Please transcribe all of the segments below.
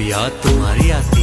याद तुम्हारी आसान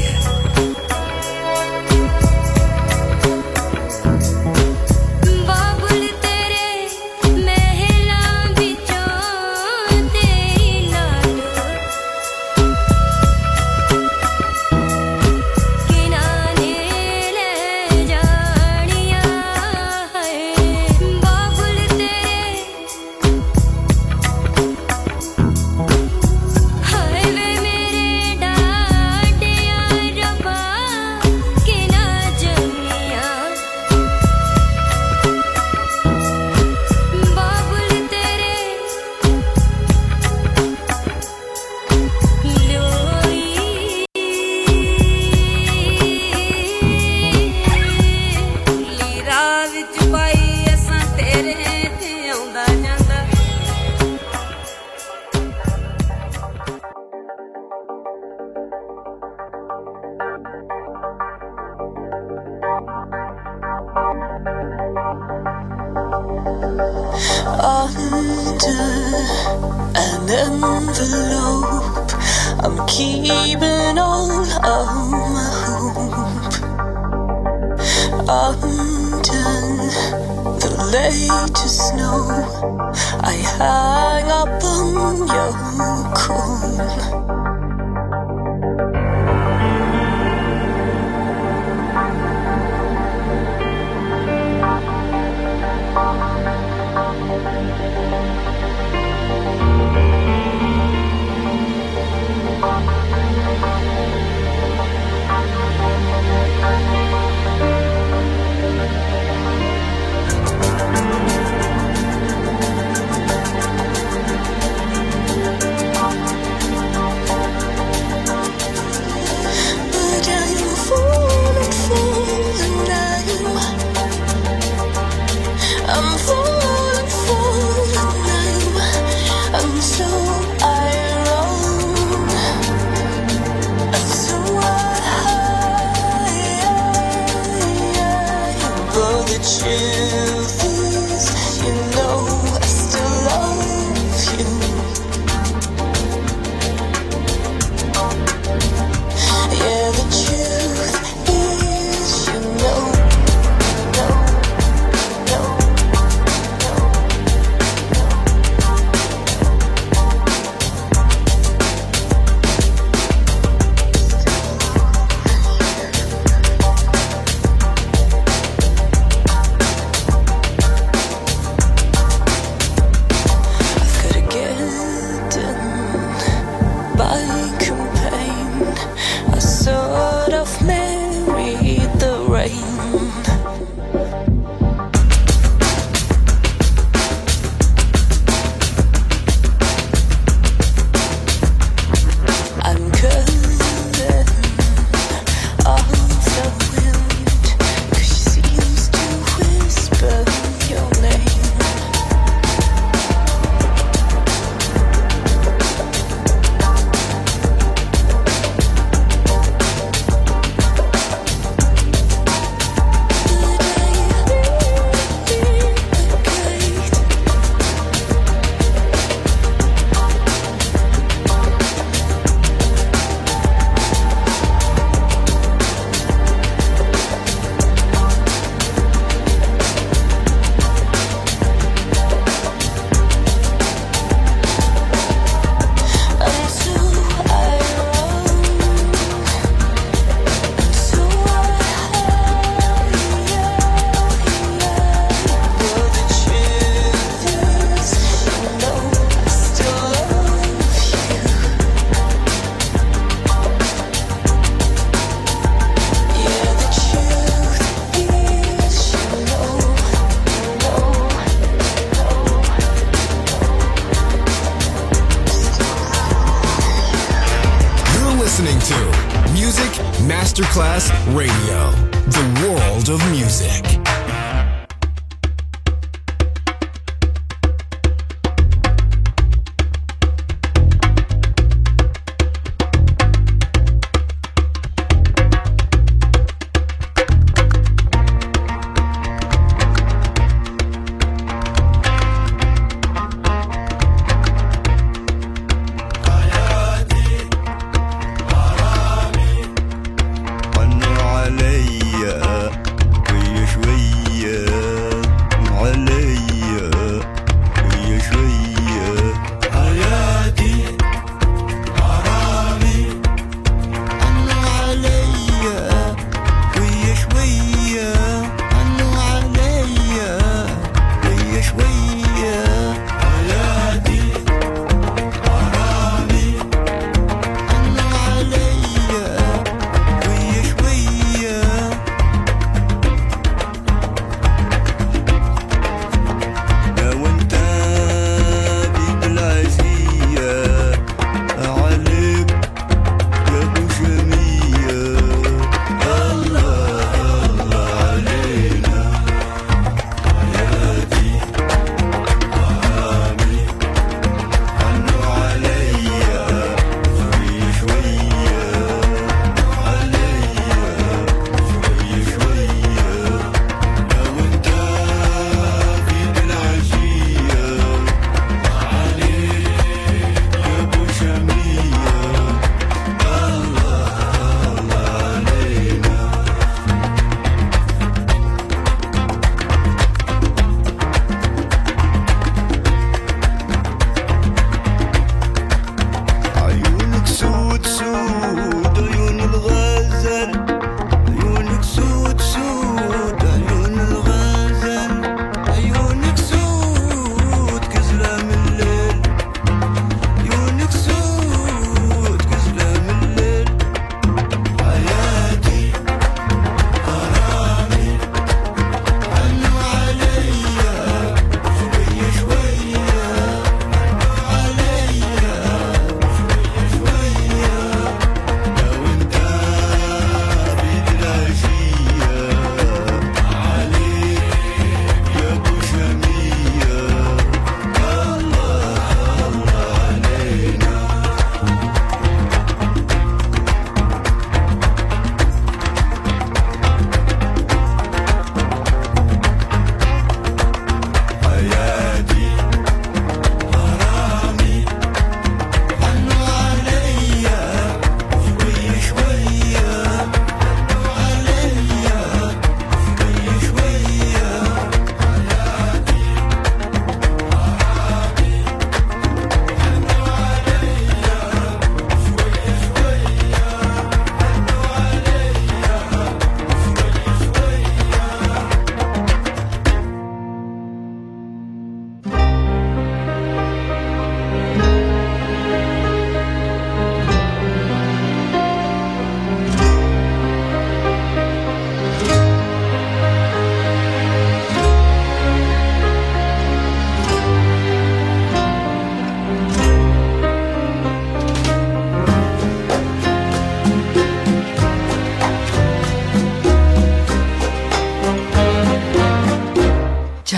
I'm keeping all of my hope until the latest snow. I hang up on your comb.